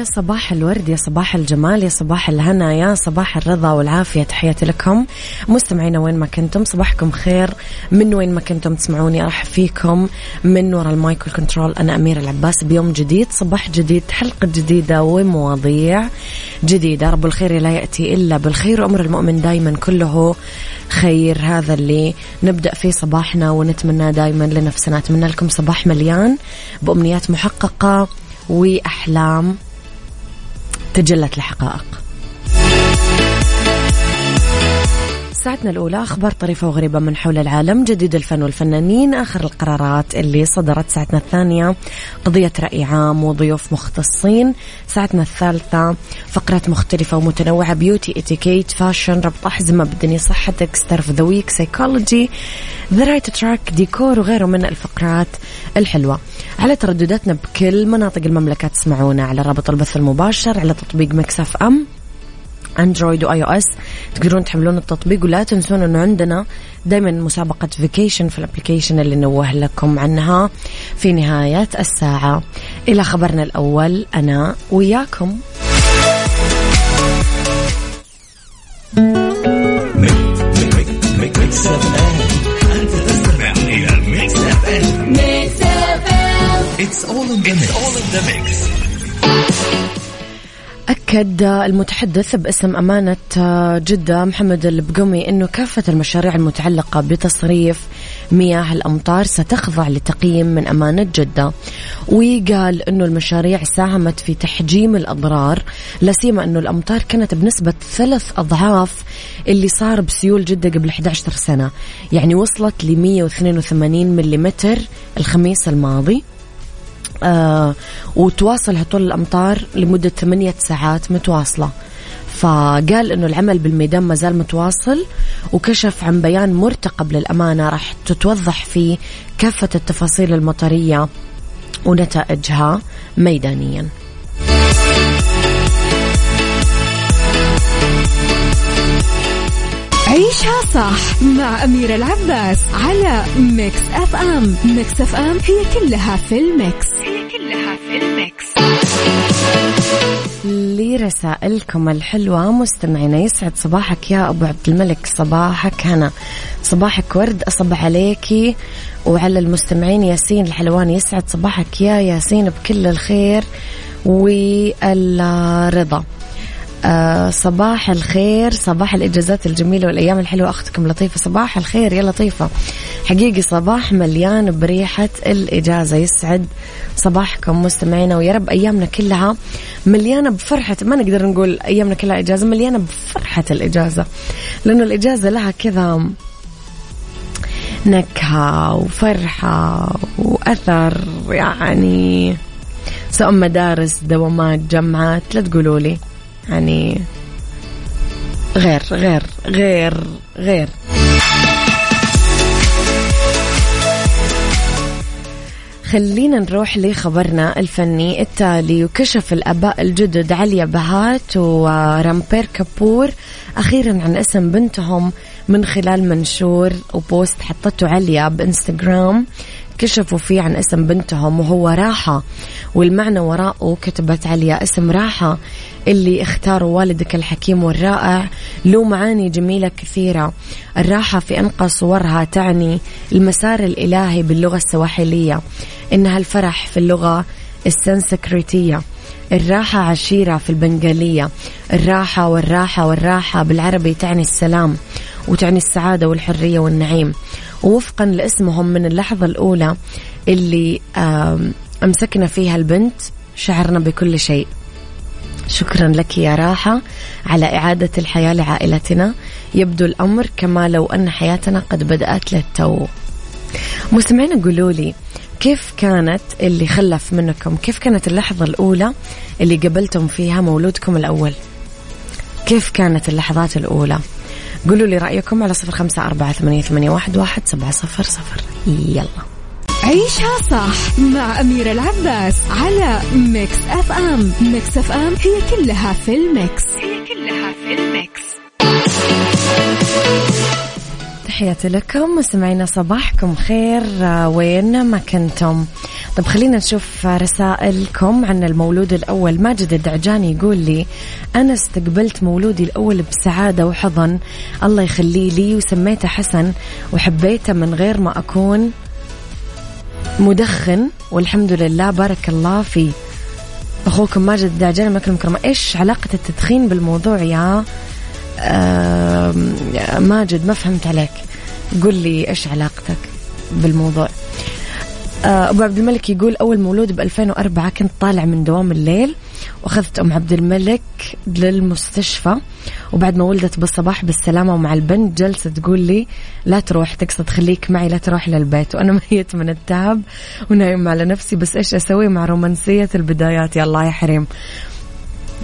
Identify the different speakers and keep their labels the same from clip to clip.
Speaker 1: يا صباح الورد يا صباح الجمال يا صباح الهنا يا صباح الرضا والعافية. تحياتي لكم. مستمعينا وين ما كنتم صباحكم خير. من وين ما كنتم تسمعوني أرحب فيكم. من وراء ال mic وال control أنا أميرة العباس. بيوم جديد صباح جديد حلقة جديدة ومواضيع جديدة. رب الخير لا يأتي إلا بالخير وأمر المؤمن دايما كله خير. هذا اللي نبدأ فيه صباحنا ونتمنى دايما لنفسنا. أتمنى لكم صباح مليان بأمنيات محققة وأحلام تجلت لحقائق ساعتنا الأولى أخبار طريفة وغريبة من حول العالم جديد الفن والفنانين آخر القرارات اللي صدرت ساعتنا الثانية قضية رأي عام وضيوف مختصين ساعتنا الثالثة فقرات مختلفة ومتنوعة beauty etiquette fashion ربط أحزمة بالدنيا صحتك star of the week psychology the right track ديكور وغيره من الفقرات الحلوة. على تردداتنا بكل مناطق المملكة تسمعونا على رابط البث المباشر على تطبيق Mix FM. Android و iOS تقدرون تحملون التطبيق ولا تنسون انه عندنا دائما مسابقة vacation في ال application اللي نوه لكم عنها في نهاية الساعة. إلى خبرنا الأول أنا وياكم.
Speaker 2: Mix FM انت تستمع إلى Mix FM Mix
Speaker 1: أكد المتحدث باسم أمانة جدة محمد البقومي أنه كافة المشاريع المتعلقة بتصريف مياه الأمطار ستخضع لتقييم من أمانة جدة. وقال أنه المشاريع ساهمت في تحجيم الأضرار لا سيما أنه الأمطار كانت بنسبة ثلاث أضعاف اللي صار بسيول جدة قبل 11 سنة. يعني وصلت ل 182 ملم الخميس الماضي. آه وتواصل هطول الأمطار لمدة ثمانية ساعات متواصلة. فقال إنه العمل بالميدان ما زال متواصل وكشف عن بيان مرتقب للأمانة راح تتوضح فيه كافة التفاصيل المطرية ونتائجها ميدانيا.
Speaker 3: عيشها صح مع أميرة العباس على Mix FM. Mix FM هي كلها في ال mix.
Speaker 1: لرسائلكم الحلوة. مستمعينا يسعد صباحك يا أبو عبد الملك. صباحك هنا. صباحك ورد. أصبح عليكي وعلى المستمعين ياسين الحلواني يسعد صباحك يا ياسين بكل الخير والرضا. آه صباح الخير صباح الإجازات الجميلة والأيام الحلوة. أختكم لطيفة. صباح الخير. يا لطيفة حقيقي صباح مليان بريحة الإجازة. يسعد صباحكم مستمعينا. ويا رب أيامنا كلها مليانة بفرحة. ما نقدر نقول أيامنا كلها إجازة مليانة بفرحة الإجازة. لأنه الإجازة لها كذا نكهة وفرحة وأثر يعني. سواء مدارس دوامات جامعات لا تقولوا لي. يعني غير غير غير غير. خلينا نروح لخبرنا الفني التالي وكشف الآباء الجدد عليا بهات ورامبير كابور أخيرا عن اسم بنتهم من خلال منشور وبوست حطته عليا بإنستغرام. كشفوا فيه عن اسم بنتهم وهو راحة. والمعنى وراءه كتبت عليا اسم راحة اللي اختاروا والدك الحكيم والرائع. له معاني جميلة كثيرة. الراحة في أنقى صورها تعني المسار الإلهي باللغة السواحلية إنها الفرح في اللغة السنسكريتية. الراحة عشيرة في البنغالية. الراحة والراحة والراحة بالعربي تعني السلام. وتعني السعادة والحرية والنعيم. ووفقا لاسمهم من اللحظة الأولى اللي أمسكنا فيها البنت شعرنا بكل شيء. شكرا لك يا راحة على إعادة الحياة لعائلتنا. يبدو الأمر كما لو أن حياتنا قد بدأت للتو. مستمعين قولوا لي كيف كانت اللي خلف منكم؟ كيف كانت اللحظة الأولى اللي قبلتم فيها مولودكم الأول؟ كيف كانت اللحظات الأولى؟ قولوا لي رأيكم على صفر خمسة أربعة ثمانية واحد سبعة صفر صفر. يلا.
Speaker 3: عيشها صح مع أميرة العباس على Mix FM Mix FM هي كلها في ال mix. هي كلها في ال mix.
Speaker 1: تحياتي لكم. مستمعينا صباحكم خير. وين ما كنتم؟ طب خلينا نشوف رسائلكم عن المولود الأول. ماجد الدعجاني يقول لي أنا استقبلت مولودي الأول بسعادة وحضن. الله يخليه لي وسميته حسن وحبيته من غير ما أكون مدخن. والحمد لله بارك الله فيه. أخوكم ماجد الدعجاني مكرم كرمة إيش علاقة التدخين بالموضوع يا ماجد؟ ما فهمت عليك. قل لي إيش علاقتك بالموضوع. آه، أبو عبد الملك يقول أول مولود ب 2004 كنت طالع من دوام الليل وأخذت أم عبد الملك للمستشفى وبعد ما ولدت بالصباح بالسلامة ومع البنت جلسه تقول لي لا تروح تقصد خليك معي لا تروح للبيت. وأنا ميت من التعب ونايم على نفسي بس إيش أسوي مع رومانسية البدايات؟ يا الله يا حريم.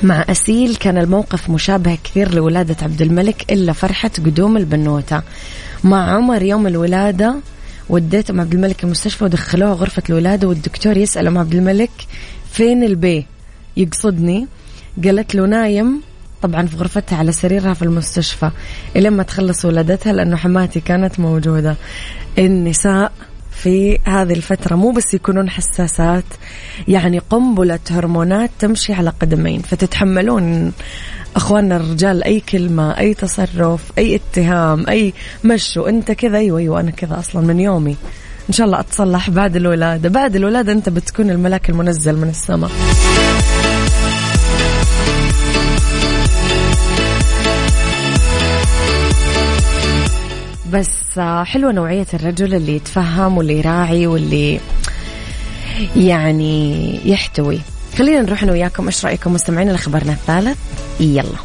Speaker 1: مع أسيل كان الموقف مشابه كثير لولادة عبد الملك إلا فرحة قدوم البنوتة. مع عمر يوم الولادة. وديت أم عبد الملك المستشفى ودخلوها غرفة الولادة والدكتور يسأل أم عبد الملك فين البي يقصدني. قالت له نايم طبعا في غرفتها على سريرها في المستشفى. لما تخلص ولادتها لأنه حماتي كانت موجودة. النساء في هذه الفترة مو بس يكونون حساسات يعني قنبلة هرمونات تمشي على قدمين فتتحملون أخواننا الرجال أي كلمة أي تصرف أي اتهام أي مشوا أنت كذا أيوه أيوه أنا كذا أصلا من يومي. إن شاء الله أتصلح بعد الولادة. بعد الولادة أنت بتكون الملاك المنزل من السماء. بس حلوة نوعية الرجل اللي يتفهم واللي يراعي واللي يعني يحتوي. خلينا نروح أنا وياكم إيش رأيكم مستمعين لخبرنا الثالث يلا.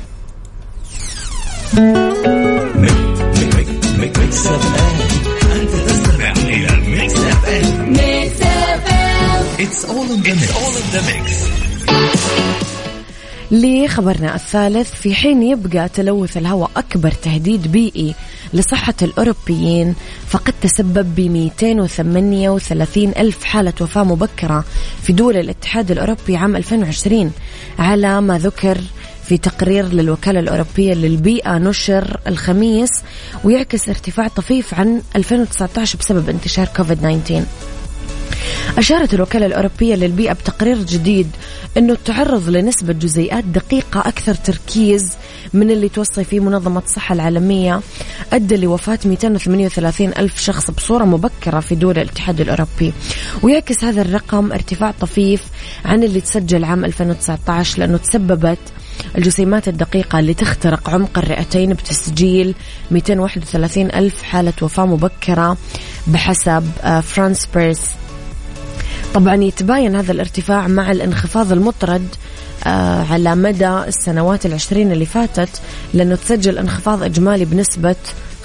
Speaker 1: لخبرنا الثالث في حين يبقى تلوث الهواء أكبر تهديد بيئي لصحة الأوروبيين فقد تسبب ب 238 ألف حالة وفاة مبكرة في دول الاتحاد الأوروبي عام 2020 على ما ذكر في تقرير للوكالة الأوروبية للبيئة نشر الخميس ويعكس ارتفاع طفيف عن 2019 بسبب انتشار كوفيد 19 أشارت الوكالة الأوروبية للبيئة بتقرير جديد أنه التعرض لنسبة جزيئات دقيقة أكثر تركيز من اللي توصي فيه منظمة الصحة العالمية أدى لوفاة 238 ألف شخص بصورة مبكرة في دول الاتحاد الأوروبي. ويعكس هذا الرقم ارتفاع طفيف عن اللي تسجل عام 2019 لأنه تسببت الجسيمات الدقيقة اللي تخترق عمق الرئتين بتسجيل 231 ألف حالة وفاة مبكرة بحسب آه، فرانس بيرس طبعا يتباين هذا الارتفاع مع الانخفاض المطرد على مدى السنوات العشرين اللي فاتت لأنه تسجل انخفاض إجمالي بنسبة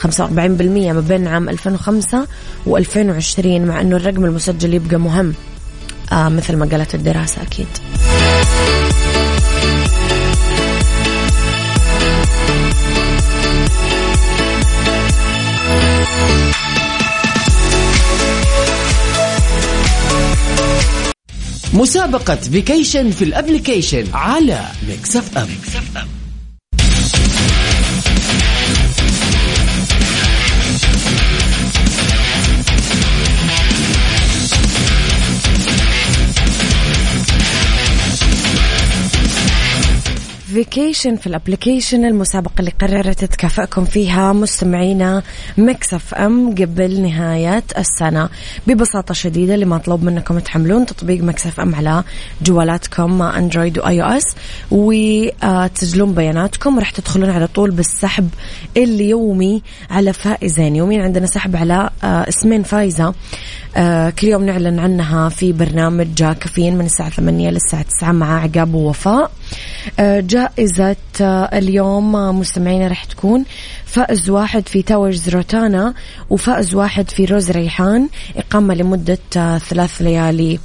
Speaker 1: 45% ما بين عام 2005 و2020 مع أنه الرقم المسجل يبقى مهم. آه مثل ما قالت الدراسة أكيد.
Speaker 4: مسابقة vacation في ال application على Mix FM, Mix FM.
Speaker 1: vacation في ال application المسابقة اللي قررت تكافئكم فيها مستمعينا Mix FM قبل نهاية السنة. ببساطة شديدة اللي مطلوب منكم تحملون تطبيق Mix FM على جوالاتكم Android و iOS وتسجلون بياناتكم. وراح تدخلون على طول بالسحب اليومي على فائزين. يومين عندنا سحب على آه، اسمين فايزين. كل يوم نعلن عنها في برنامج كافيين من الساعة 8 للساعة 9 مع عقاب ووفاء. آه، جائزة آه، اليوم مستمعينا راح تكون فائز واحد في تاورز روتانا وفائز واحد في روز ريحان. إقامة لمدة ثلاث ليالي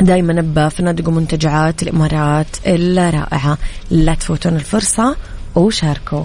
Speaker 1: دايما بفنادق ومنتجعات الإمارات الرائعة. لا تفوتون الفرصة وشاركوا.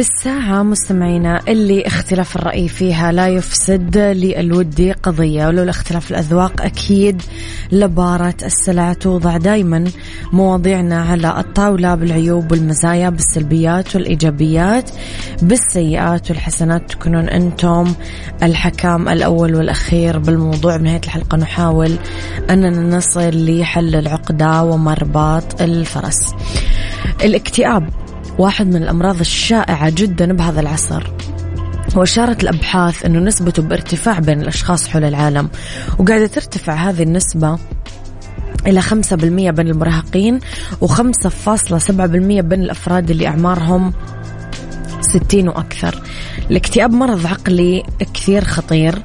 Speaker 1: بالساعة مستمعينا اللي اختلاف الرأي فيها لا يفسد للودي قضية ولولا اختلاف الأذواق أكيد لبارة السلع توضع دايما مواضيعنا على الطاولة بالعيوب والمزايا بالسلبيات والإيجابيات بالسيئات والحسنات. تكونون أنتم الحكام الأول والأخير بالموضوع. بنهاية الحلقة نحاول أننا نصل لحل العقدة ومرباط الفرس. الاكتئاب. واحد من الأمراض الشائعة جدا بهذا العصر وأشارت الأبحاث أنه نسبته بارتفاع بين الأشخاص حول العالم وقاعدة ترتفع هذه النسبة إلى 5% بين المراهقين و5.7% بين الأفراد اللي أعمارهم 60 وأكثر. الاكتئاب مرض عقلي كثير خطير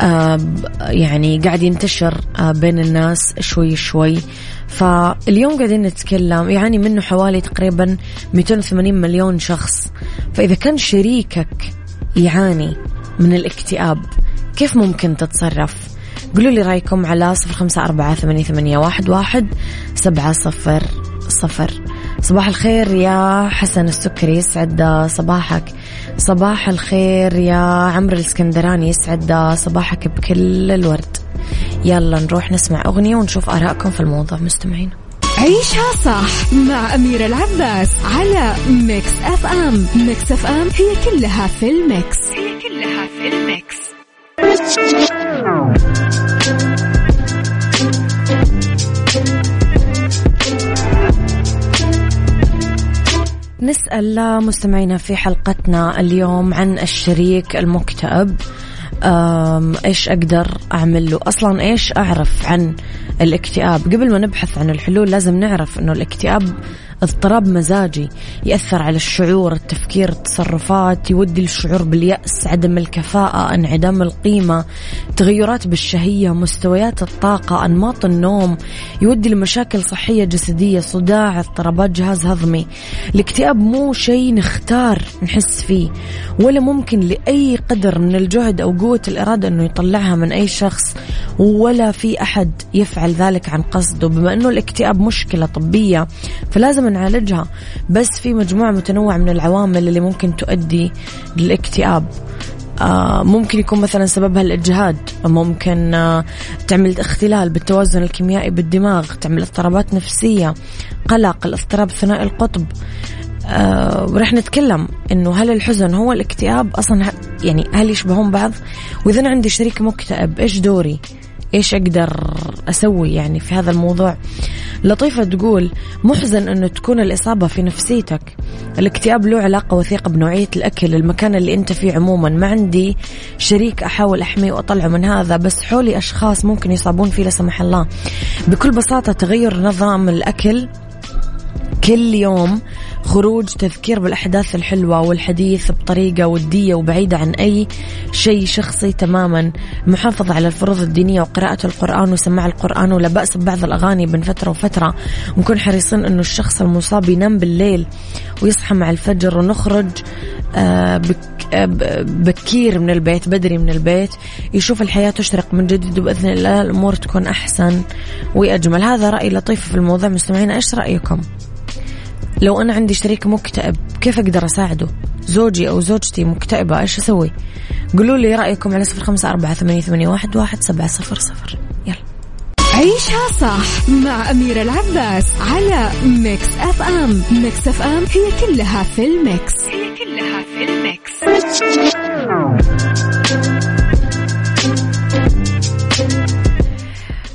Speaker 1: آه يعني قاعد ينتشر آه بين الناس شوي شوي. فاليوم قاعدين نتكلم يعاني منه حوالي تقريبا 280 مليون شخص. فإذا كان شريكك يعاني من الاكتئاب كيف ممكن تتصرف؟ قولوا لي رأيكم على صفر خمسة أربعة ثمانية واحد سبعة صفر صفر. صباح الخير يا حسن السكري يسعد صباحك. صباح الخير يا عمرو الاسكندراني يسعد صباحك بكل الورد. يلا نروح نسمع أغنية ونشوف آرائكم في الموضوع مستمعين.
Speaker 3: عيشها صح مع أميرة العباس على Mix FM Mix FM هي كلها في ال mix. هي كلها في ال mix.
Speaker 1: نسأل مستمعينا في حلقتنا اليوم عن الشريك المكتئب. إيش أقدر أعمل له؟ أصلا إيش أعرف عن الاكتئاب؟ قبل ما نبحث عن الحلول لازم نعرف إنه الاكتئاب اضطراب مزاجي يأثر على الشعور التفكير التصرفات يودي للشعور باليأس عدم الكفاءة انعدام القيمة تغيرات بالشهية مستويات الطاقة أنماط النوم يودي لمشاكل صحية جسدية صداع اضطرابات جهاز هضمي. الاكتئاب مو شيء نختار نحس فيه ولا ممكن لأي قدر من الجهد أو قوة الإرادة أنه يطلعها من أي شخص ولا في أحد يفعل ذلك عن قصد وبما أنه الاكتئاب مشكلة طبية فلازم نعالجها بس في مجموعة متنوعة من العوامل اللي ممكن تؤدي للاكتئاب. آه ممكن يكون مثلا سببها الإجهاد. ممكن آه تعمل اختلال بالتوازن الكيميائي بالدماغ تعمل اضطرابات نفسية قلق الاضطراب ثنائي القطب. آه ورح نتكلم إنه هل الحزن هو الاكتئاب؟ أصلا يعني هل يشبهون بعض؟ وإذا أنا عندي شريك مكتئب إيش دوري؟ إيش أقدر أسوي يعني في هذا الموضوع؟ لطيفة تقول محزن إنه تكون الإصابة في نفسيتك. الاكتئاب له علاقة وثيقة بنوعية الأكل المكان اللي أنت فيه عموما. ما عندي شريك أحاول أحميه وأطلعه من هذا بس حولي أشخاص ممكن يصابون فيه لا سمح الله. بكل بساطة تغير نظام الأكل كل يوم خروج تذكير بالأحداث الحلوة والحديث بطريقة ودية وبعيدة عن أي شيء شخصي تماما. محافظة على الفروض الدينية وقراءة القرآن وسماع القرآن ولا بأس ببعض الأغاني بين فترة وفترة. ونكون حريصين أنه الشخص المصاب ينام بالليل ويصحى مع الفجر ونخرج آه، آه، بكير من البيت بدري من البيت. يشوف الحياة تشرق من جديد وبإذن الله الأمور تكون أحسن وأجمل. هذا رأي لطيف في الموضوع. مستمعينا إيش رأيكم؟ لو أنا عندي شريك مكتئب كيف أقدر أساعده؟ زوجي أو زوجتي مكتئبة إيش أسوي؟ قولوا لي رأيكم على صفر خمسة أربعة ثمانية, ثمانية واحد, واحد سبعة صفر صفر. يلا.
Speaker 3: عيشها صح مع أميرة العباس على Mix FM Mix FM هي كلها في ال mix. هي كلها في ال mix.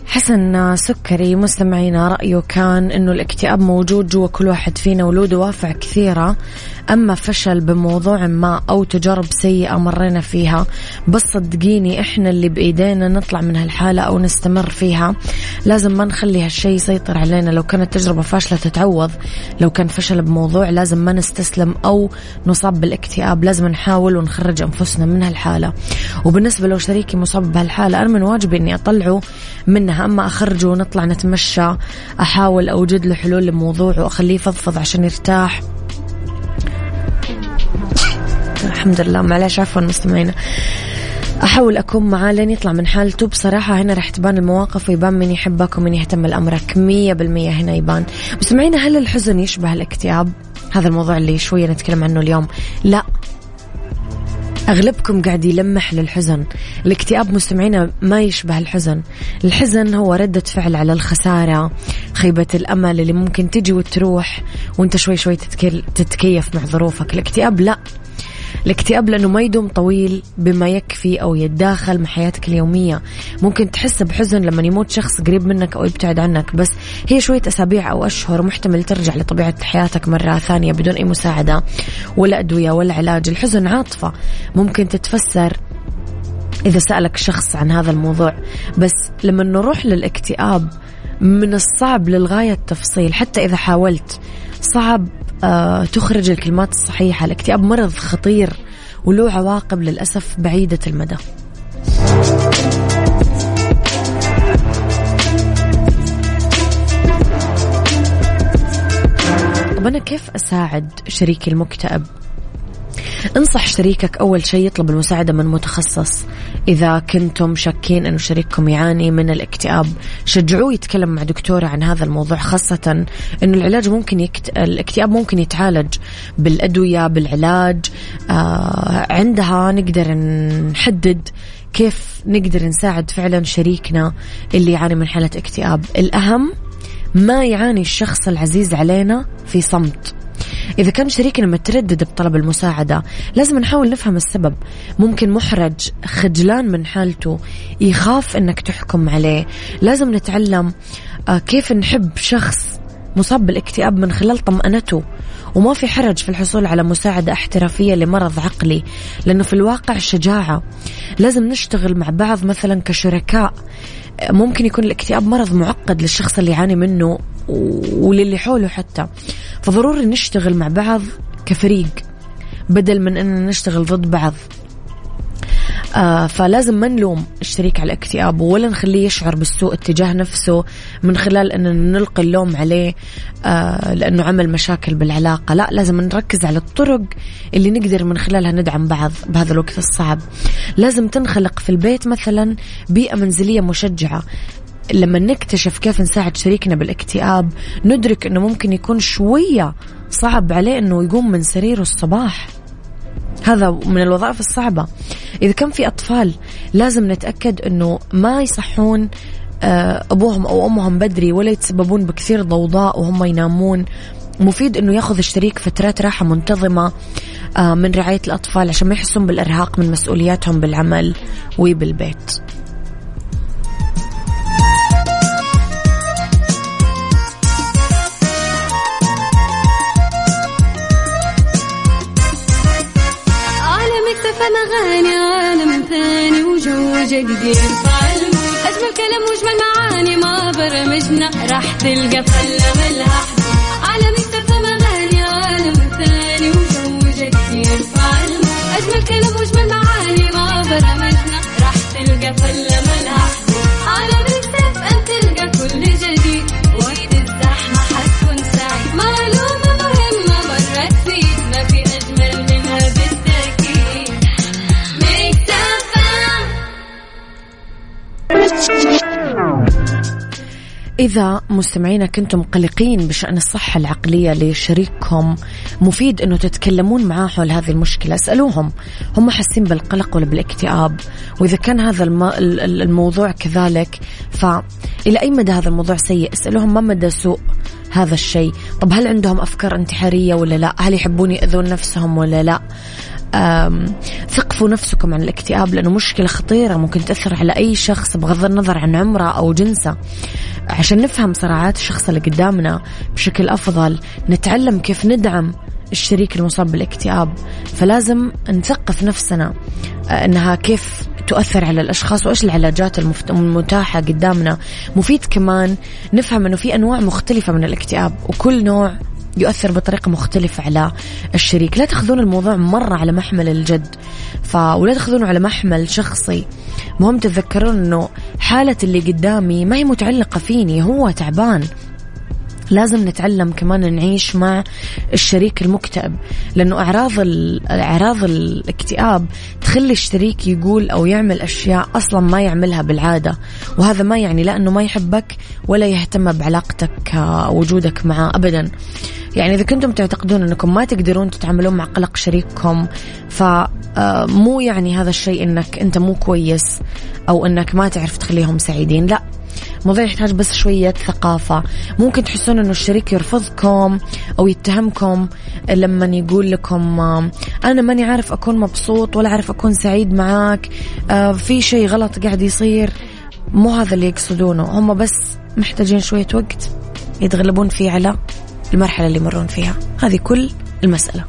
Speaker 1: حسن سكري مستمعينا رأيه كان أنه الاكتئاب موجود جوا كل واحد فينا وله دوافع كثيرة. أما فشل بموضوع ما أو تجارب سيئة مرينا فيها بس صدقيني إحنا اللي بإيدينا نطلع من هالحالة أو نستمر فيها. لازم ما نخلي هالشيء يسيطر علينا. لو كانت تجربة فاشلة تتعوض لو كان فشل بموضوع لازم ما نستسلم أو نصاب بالاكتئاب. لازم نحاول ونخرج أنفسنا من هالحالة. وبالنسبة لو شريكي مصاب بهالحالة أنا من واجبي أني أطلعه منها. أما أخرجه ونطلع نتمشى أحاول أوجد له حلول لموضوع وأخليه يفضفض عشان يرتاح. الحمد لله. معلش عفوا مستمعينا. أحاول أكون معاه لين يطلع من حالته بصراحه هنا راح تبان المواقف ويبان من يحبك ومن يهتم لامرك مية بالمية هنا يبان. مستمعينا هل الحزن يشبه الاكتئاب؟ هذا الموضوع اللي شوية نتكلم عنه اليوم. لا. أغلبكم قاعد يلمح للحزن. الاكتئاب مستمعينا ما يشبه الحزن. الحزن هو ردة فعل على الخسارة خيبة الأمل اللي ممكن تجي وتروح وانت شوي شوي تتكيف مع ظروفك. الاكتئاب لا. الاكتئاب لأنه ما يدوم طويل بما يكفي أو يتداخل مع حياتك اليومية. ممكن تحس بحزن لما يموت شخص قريب منك أو يبتعد عنك بس هي شوية أسابيع أو أشهر محتمل ترجع لطبيعة حياتك مرة ثانية بدون أي مساعدة ولا أدوية ولا علاج. الحزن عاطفة. ممكن تتفسر إذا سألك شخص عن هذا الموضوع بس لما نروح للاكتئاب من الصعب للغاية التفصيل حتى إذا حاولت صعب تخرج الكلمات الصحيحة الاكتئاب مرض خطير وله عواقب للأسف بعيدة المدى. طب أنا كيف أساعد شريكي المكتئب؟ انصح شريكك أول شيء يطلب المساعدة من متخصص. إذا كنتم شاكين أنه شريككم يعاني من الاكتئاب شجعوه يتكلم مع دكتورة عن هذا الموضوع خاصة أنه العلاج ممكن يكت... الاكتئاب ممكن يتعالج بالأدوية بالعلاج. آه عندها نقدر نحدد كيف نقدر نساعد فعلا شريكنا اللي يعاني من حالة اكتئاب. الأهم ما يعاني الشخص العزيز علينا في صمت. إذا كان شريكنا متردد بطلب المساعدة لازم نحاول نفهم السبب. ممكن محرج خجلان من حالته يخاف أنك تحكم عليه. لازم نتعلم آه، كيف نحب شخص مصاب بالاكتئاب من خلال طمأنته. وما في حرج في الحصول على مساعدة احترافية لمرض عقلي لأنه في الواقع شجاعة. لازم نشتغل مع بعض مثلا كشركاء. ممكن يكون الاكتئاب مرض معقد للشخص اللي يعاني منه وللي حوله حتى. فضروري نشتغل مع بعض كفريق بدل من أننا نشتغل ضد بعض. آه فلازم ما نلوم الشريك على الاكتئاب ولا نخليه يشعر بالسوء اتجاه نفسه من خلال أننا نلقي اللوم عليه آه لأنه عمل مشاكل بالعلاقة. لا لازم نركز على الطرق اللي نقدر من خلالها ندعم بعض بهذا الوقت الصعب. لازم تنخلق في البيت مثلا بيئة منزلية مشجعة. لما نكتشف كيف نساعد شريكنا بالاكتئاب ندرك إنه ممكن يكون شوية صعب عليه إنه يقوم من سريره الصباح. هذا من الوظائف الصعبة. إذا كان في أطفال لازم نتأكد أنه ما يصحون آه، أبوهم أو أمهم بدري ولا يتسببون بكثير ضوضاء وهم ينامون. مفيد أنه ياخذ الشريك فترات راحة منتظمة آه، من رعاية الأطفال عشان ما يحسون بالإرهاق من مسؤولياتهم بالعمل وبالبيت.
Speaker 5: جديد. أجمل كلام وأجمل معاني ما برمجنا. راح تلقى فلة ملها على ثاني وجو جديد. أجمل كلام وأجمل معاني ما برمجنا. راح تلقى فلة
Speaker 1: إذا مستمعينا كنتم قلقين بشأن الصحة العقلية لشريككم مفيد أنه تتكلمون معاه حول هذه المشكلة. اسألوهم. هم حاسين بالقلق ولا بالاكتئاب وإذا كان هذا الم... ال- ال- الموضوع كذلك فإلى أي مدى هذا الموضوع سيء؟ اسألوهم ما مدى سوء هذا الشيء. طب هل عندهم أفكار انتحارية ولا لا؟ هل يحبون يأذون نفسهم ولا لا؟ ثقفوا نفسكم عن الاكتئاب لأنه مشكلة خطيرة ممكن تأثر على أي شخص بغض النظر عن عمره أو جنسه. عشان نفهم صراعات الشخص اللي قدامنا بشكل أفضل نتعلم كيف ندعم الشريك المصاب بالاكتئاب. فلازم نثقف نفسنا آه، إنها كيف تؤثر على الأشخاص وإيش العلاجات المتاحة قدامنا. مفيد كمان نفهم إنه في أنواع مختلفة من الاكتئاب وكل نوع يؤثر بطريقة مختلفة على الشريك. لا تأخذون الموضوع مرة على محمل الجد. ف... ولا تأخذونه على محمل شخصي. مهم تتذكرون أنه حالة اللي قدامي ما هي متعلقة فيني هو تعبان. لازم نتعلم كمان نعيش مع الشريك المكتئب. لأنه أعراض ال- أعراض الاكتئاب تخلي الشريك يقول أو يعمل أشياء أصلا ما يعملها بالعادة. وهذا ما يعني لا إنه ما يحبك ولا يهتم بعلاقتك آه، وجودك معه ابدا. يعني إذا كنتم تعتقدون إنكم ما تقدرون تتعاملون مع قلق شريككم فمو يعني هذا الشيء إنك أنت مو كويس أو إنك ما تعرف تخليهم سعيدين. لا الموضوع يحتاج بس شوية ثقافة. ممكن تحسون أنه الشريك يرفضكم أو يتهمكم لما يقول لكم أنا ماني عارف أكون مبسوط ولا عارف أكون سعيد معاك في شيء غلط قاعد يصير. مو هذا اللي يقصدونه. هم بس محتاجين شوية وقت يتغلبون فيه على المرحلة اللي يمرون فيها. هذه كل المسألة.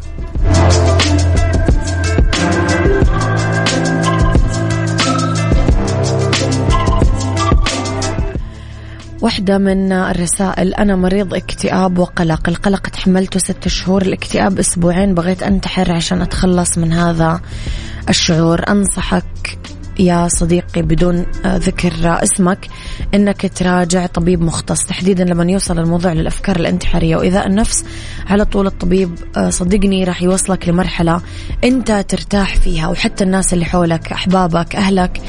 Speaker 1: واحدة من الرسائل. أنا مريض اكتئاب وقلق. القلق تحملته ست شهور. الاكتئاب أسبوعين. بغيت أنتحر عشان أتخلص من هذا الشعور. أنصحك يا صديقي بدون آه، ذكر اسمك إنك تراجع طبيب مختص. تحديدا لما يوصل الموضوع للأفكار الانتحارية. وإذا النفس على طول الطبيب آه، صدقني راح يوصلك لمرحلة أنت ترتاح فيها وحتى الناس اللي حولك أحبابك أهلك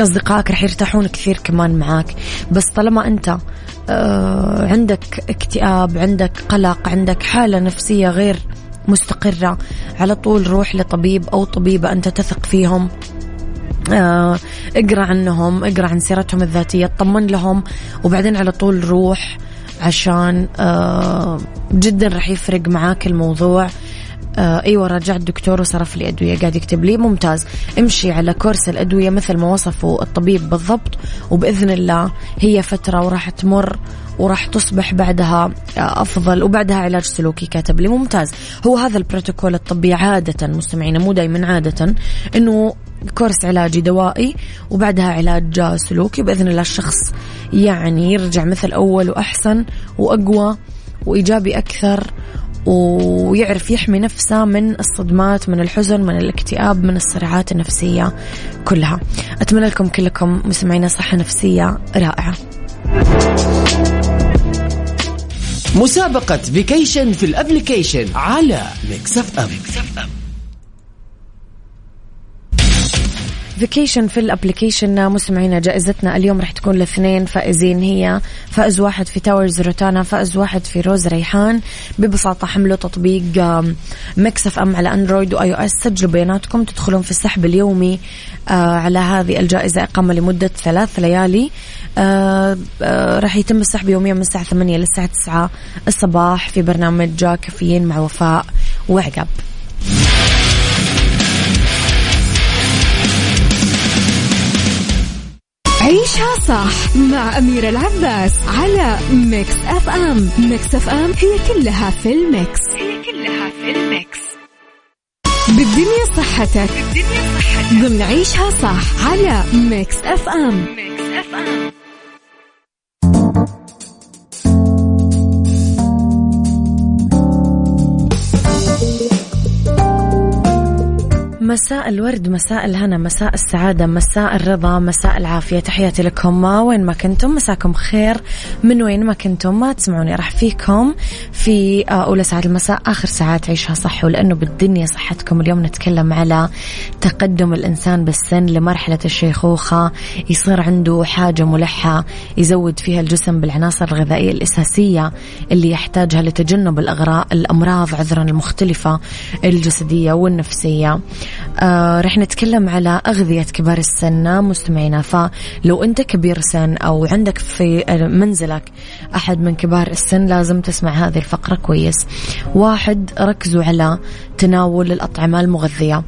Speaker 1: أصدقائك رح يرتاحون كثير كمان معاك. بس طالما أنت آه، عندك اكتئاب عندك قلق عندك حالة نفسية غير مستقرة على طول روح لطبيب أو طبيبة أنت تثق فيهم. اقرأ عنهم اقرأ عن سيرتهم الذاتية اطمن لهم وبعدين على طول روح عشان آه، جدا رح يفرق معاك الموضوع. آه إيوه راجعت دكتور وصرف لي أدوية قاعد يكتب لي ممتاز. امشي على كورس الأدوية مثل ما وصفوا الطبيب بالضبط وبإذن الله هي فترة وراح تمر وراح تصبح بعدها آه، أفضل وبعدها علاج سلوكي كاتب لي. ممتاز. هو هذا البروتوكول الطبي عادة مستمعينا مو دائما عادة إنه course علاجي دوائي وبعدها علاج سلوكي بإذن الله الشخص يعني يرجع مثل أول وأحسن وأقوى وإيجابي أكثر ويعرف يحمي نفسه من الصدمات من الحزن من الاكتئاب من الصراعات النفسية كلها. أتمنى لكم كلكم مستمعينا صحة نفسية رائعة.
Speaker 4: مسابقة vacation في ال application على Mix FM
Speaker 1: vacation في ال application مستمعينا جائزتنا اليوم راح تكون لاثنين فائزين. هي فائز واحد في Towers Rotana فائز واحد في Rose Rayhaan. ببساطة حملوا تطبيق Mix FM على Android و iOS سجلوا بياناتكم تدخلون في السحب اليومي آه، على هذه الجائزة إقامة لمدة ثلاث ليالي. آه، آه، راح يتم السحب يوميا من الساعة 8 للساعة 9 الصباح في برنامج كافيين مع وفاء وعقاب.
Speaker 3: عيشها صح مع أميرة العباس على Mix FM Mix FM هي كلها في ال mix. هي كلها في ال mix. بالدنيا صحتك. ضمن عيشها صح على Mix FM
Speaker 1: مساء الورد مساء الهنا مساء السعادة مساء الرضا مساء العافية. تحياتي لكم. وين ما كنتم مساكم خير من وين ما كنتم ما تسمعوني راح فيكم في آه، أولى ساعات المساء آخر ساعات عيشها صح ولأنه بالدنيا صحتكم. اليوم نتكلم على تقدم الإنسان بالسن لمرحلة الشيخوخة. يصير عنده حاجة ملحة يزود فيها الجسم بالعناصر الغذائية الأساسية اللي يحتاجها لتجنب الأغراء الأمراض عذرا المختلفة الجسدية والنفسية. آه رح نتكلم على أغذية كبار السن مستمعينا. فلو أنت كبير سن أو عندك في منزلك أحد من كبار السن لازم تسمع هذه الفقرة كويس. واحد ركزوا على تناول الأطعمة المغذية.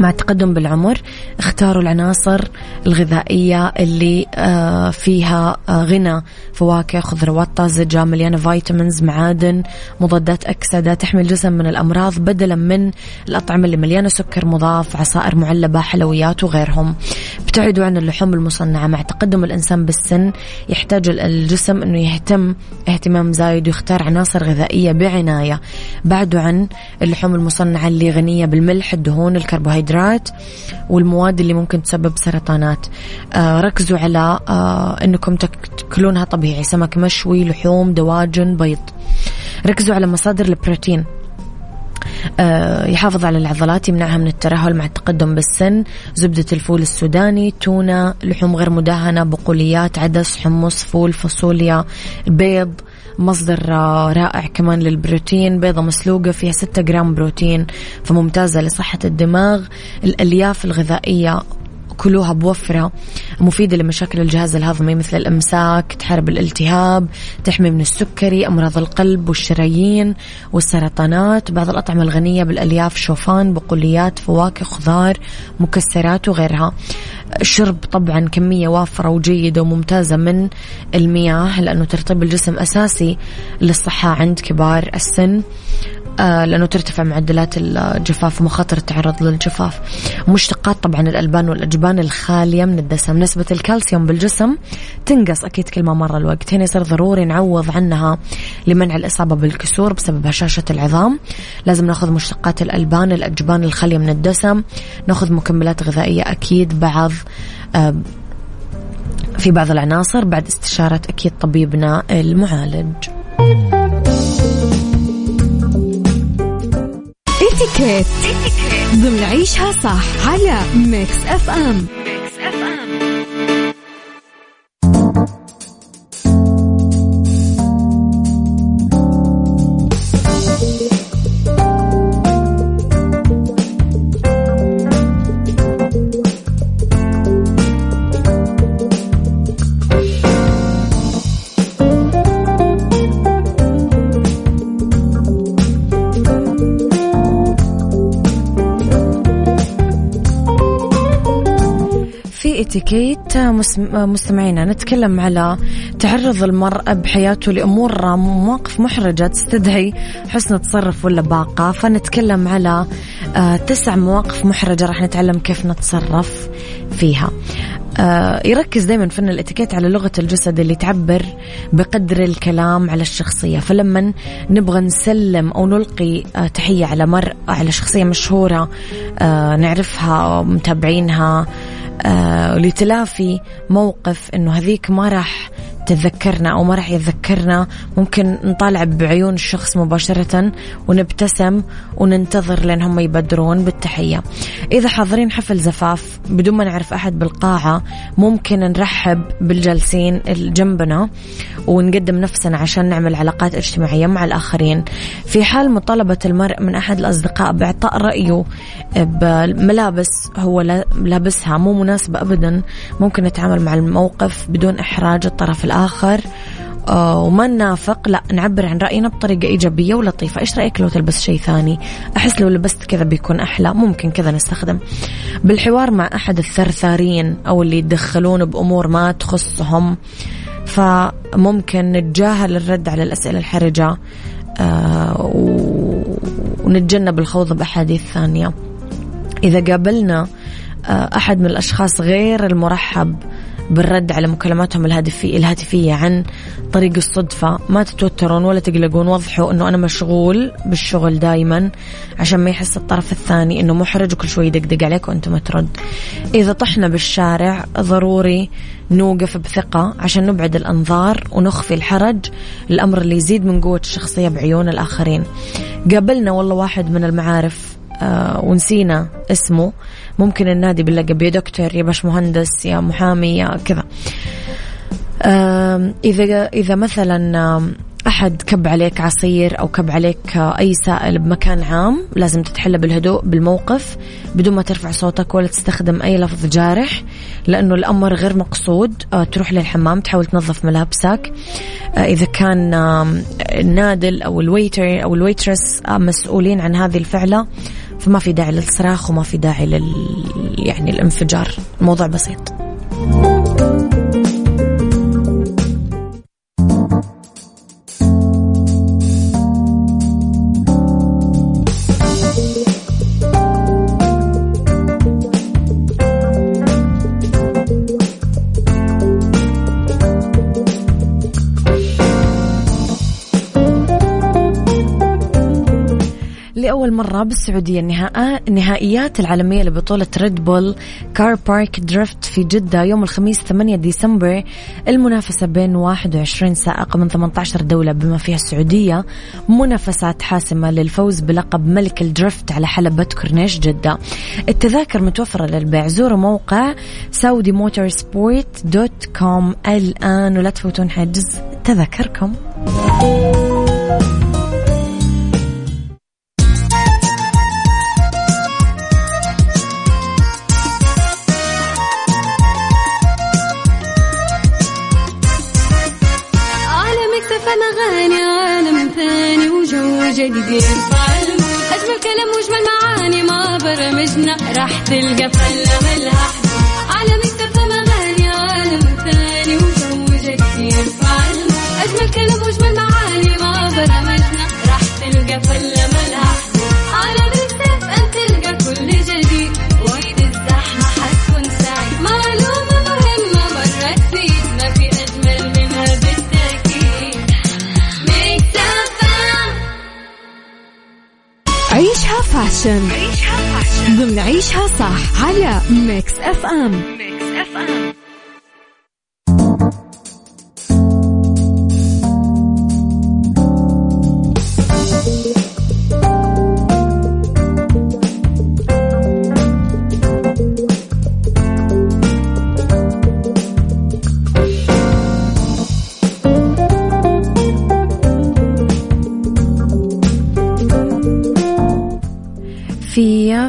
Speaker 1: مع التقدم بالعمر اختاروا العناصر الغذائية اللي آه، فيها آه، غنى فواكه خضروات طازجة مليانة فيتامينز معادن مضادات أكسدة تحمي الجسم من الأمراض بدلا من الأطعمة اللي مليانة سكر مضاف عصائر معلبة حلويات وغيرهم. ابتعدوا عن اللحوم المصنعة. مع تقدم الإنسان بالسن يحتاج الجسم أنه يهتم اهتمام زايد ويختار عناصر غذائية بعناية. بعدوا عن اللحوم المصنعة اللي غنية بالملح الدهون الكربوهيدرات والمواد اللي ممكن تسبب سرطانات. آه ركزوا على آه أنكم تاكلونها طبيعي. سمك مشوي لحوم دواجن بيض. ركزوا على مصادر البروتين. آه، يحافظ على العضلات يمنعها من الترهل مع التقدم بالسن. زبدة الفول السوداني تونة لحوم غير مدهنة بقوليات عدس حمص فول فاصوليا بيض. مصدر رائع كمان للبروتين بيضة مسلوقة فيها 6 جرام بروتين فممتازة لصحة الدماغ الألياف الغذائية كلوها بوفرة مفيدة لمشاكل الجهاز الهضمي مثل الإمساك تحارب الالتهاب تحمي من السكري أمراض القلب والشرايين والسرطانات. بعض الأطعمة الغنية بالألياف شوفان بقوليات فواكه خضار مكسرات وغيرها. الشرب طبعا كمية وافرة وجيدة وممتازة من المياه لأنه ترطيب الجسم أساسي للصحة عند كبار السن. لأنه ترتفع معدلات الجفاف ومخاطر التعرض للجفاف. مشتقات طبعا الألبان والأجبان الخالية من الدسم. نسبة الكالسيوم بالجسم تنقص أكيد كل ما مر الوقت. هنا يصير ضروري نعوض عنها لمنع الإصابة بالكسور بسبب هشاشة العظام. لازم نأخذ مشتقات الألبان الأجبان الخالية من الدسم. نأخذ مكملات غذائية أكيد بعض آه، في بعض العناصر بعد استشارة أكيد طبيبنا المعالج.
Speaker 3: اتيكيت. ضمن عيشها صح على Mix FM.
Speaker 1: في اتيكيت مستمعينا نتكلم على تعرض المرء بحياته لأمور مواقف محرجة تستدعي حسن تصرف ولا باقة. فنتكلم على آه، تسع مواقف محرجة راح نتعلم كيف نتصرف فيها. آه، يركز دائما فن الاتيكيت على لغة الجسد اللي تعبر بقدر الكلام على الشخصية. فلما نبغى نسلم أو نلقي آه، تحية على مرء على شخصية مشهورة نعرفها متابعينها آه لتلافي موقف إنه هذيك ما راح تتذكرنا أو ما راح يتذكرنا ممكن نطالع بعيون الشخص مباشرة ونبتسم وننتظر لين هم يبدرون بالتحية. إذا حاضرين حفل زفاف بدون ما نعرف أحد بالقاعة ممكن نرحب بالجالسين جنبنا ونقدم نفسنا عشان نعمل علاقات اجتماعية مع الآخرين. في حال مطالبة المرء من أحد الأصدقاء بإعطاء رأيه بملابس هو لابسها مو مناسبة ابدا ممكن نتعامل مع الموقف بدون إحراج الطرف الآخر. الآخر آه، وما ننافق. لا نعبر عن رأينا بطريقة إيجابية ولطيفة. إيش رأيك لو تلبس شيء ثاني؟ أحس لو لبست كذا بيكون أحلى. ممكن كذا نستخدم. بالحوار مع أحد الثرثارين أو اللي يتدخلون بأمور ما تخصهم فممكن نتجاهل الرد على الأسئلة الحرجة آه ونتجنب الخوض بأحاديث ثانية. إذا قابلنا آه، أحد من الأشخاص غير المرحب بالرد على مكالماتهم الهاتفية, الهاتفية عن طريق الصدفة. ما تتوترون ولا تقلقون وضحوا أنه أنا مشغول بالشغل دايما عشان ما يحس الطرف الثاني أنه محرج وكل شوي يدقدق عليك وأنت ما ترد. إذا طحنا بالشارع ضروري نوقف بثقة عشان نبعد الأنظار ونخفي الحرج. الأمر اللي يزيد من قوة الشخصية بعيون الآخرين. قابلنا والله واحد من المعارف آه ونسينا اسمه. ممكن النادي باللقب يا دكتور يا باش مهندس يا محامي يا كذا. آه إذا إذا مثلا أحد كب عليك عصير أو كب عليك أي سائل بمكان عام لازم تتحلى بالهدوء بالموقف بدون ما ترفع صوتك ولا تستخدم أي لفظ جارح لأنه الأمر غير مقصود. آه، تروح للحمام تحاول تنظف ملابسك. آه، إذا كان النادل أو الويتر أو الويترس آه، مسؤولين عن هذه الفعلة فما في داعي للصراخ وما في داعي لل يعني الانفجار. الموضوع بسيط. مرة بالسعودية النهائيات العالمية لبطولة Red Bull Car Park Drift في جدة يوم الخميس 8 ديسمبر. المنافسة بين 21 سائق من 18 دولة بما فيها السعودية. منافسات حاسمة للفوز بلقب ملك ال drift على حلبة كورنيش جدة. التذاكر متوفرة للبيع. زوروا موقع saudimotorsport dot com الآن ولا تفوتون حجز تذاكركم.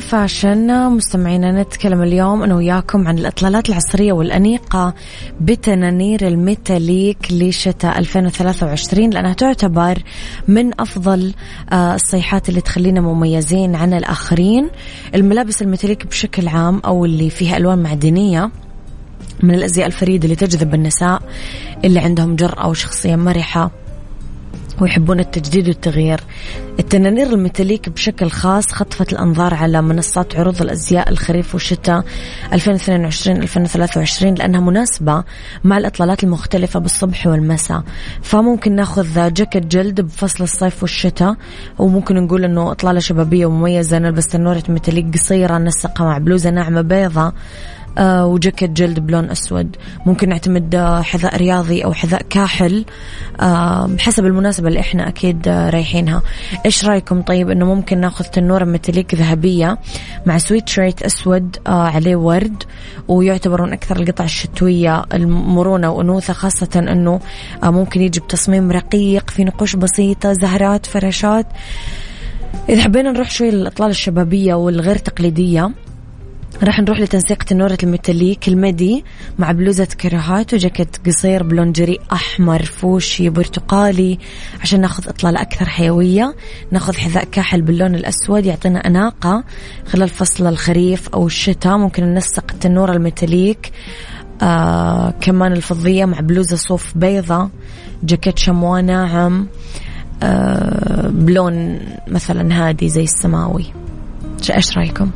Speaker 5: في
Speaker 1: fashion. مستمعينا نتكلم اليوم أنا وياكم عن الإطلالات العصرية والأنيقة بتنانير ال metallic لشتاء 2023 لأنها تعتبر من أفضل آه، الصيحات اللي تخلينا مميزين عن الآخرين. الملابس ال metallic بشكل عام أو اللي فيها ألوان معدنية من الأزياء الفريدة اللي تجذب النساء اللي عندهم جرأة وشخصية مرحة. ويحبون التجديد والتغيير. التنانير الميتاليك بشكل خاص خطفت الأنظار على منصات عروض الأزياء الخريف والشتاء 2022-2023 لأنها مناسبة مع الإطلالات المختلفة بالصبح والمساء. فممكن ناخذ جاكيت جلد بفصل الصيف والشتاء وممكن نقول أنه إطلالة شبابية ومميزة نلبس تنورة ميتاليك قصيرة نسقها مع بلوزة ناعمة بيضة وجاكيت جلد بلون أسود. ممكن نعتمد آه، حذاء رياضي أو حذاء كاحل. آه، حسب المناسبة اللي إحنا أكيد رايحينها. إيش رأيكم؟ طيب إنه ممكن نأخذ تنورة metallic ذهبية مع سويت شيرت أسود عليه ورد ويعتبر من أكثر القطع الشتوية المرونة وأنوثة خاصة أنه ممكن يجي بتصميم رقيق في نقوش بسيطة زهرات فراشات. إذا حبينا نروح شوي للإطلالة الشبابية والغير تقليدية راح نروح لتنسيق تنورة ال metallic ال midi مع بلوزة كاروهات وجاكيت قصير بلون جريء أحمر فوشي برتقالي عشان ناخذ إطلالة أكثر حيوية ناخذ حذاء كاحل باللون الأسود يعطينا أناقة خلال فصل الخريف أو الشتاء ممكن ننسق التنورة ال metallic آه كمان الفضية مع بلوزة صوف بيضة جاكيت شمواه ناعم آه، بلون مثلا هادي زي السماوي إيش رأيكم؟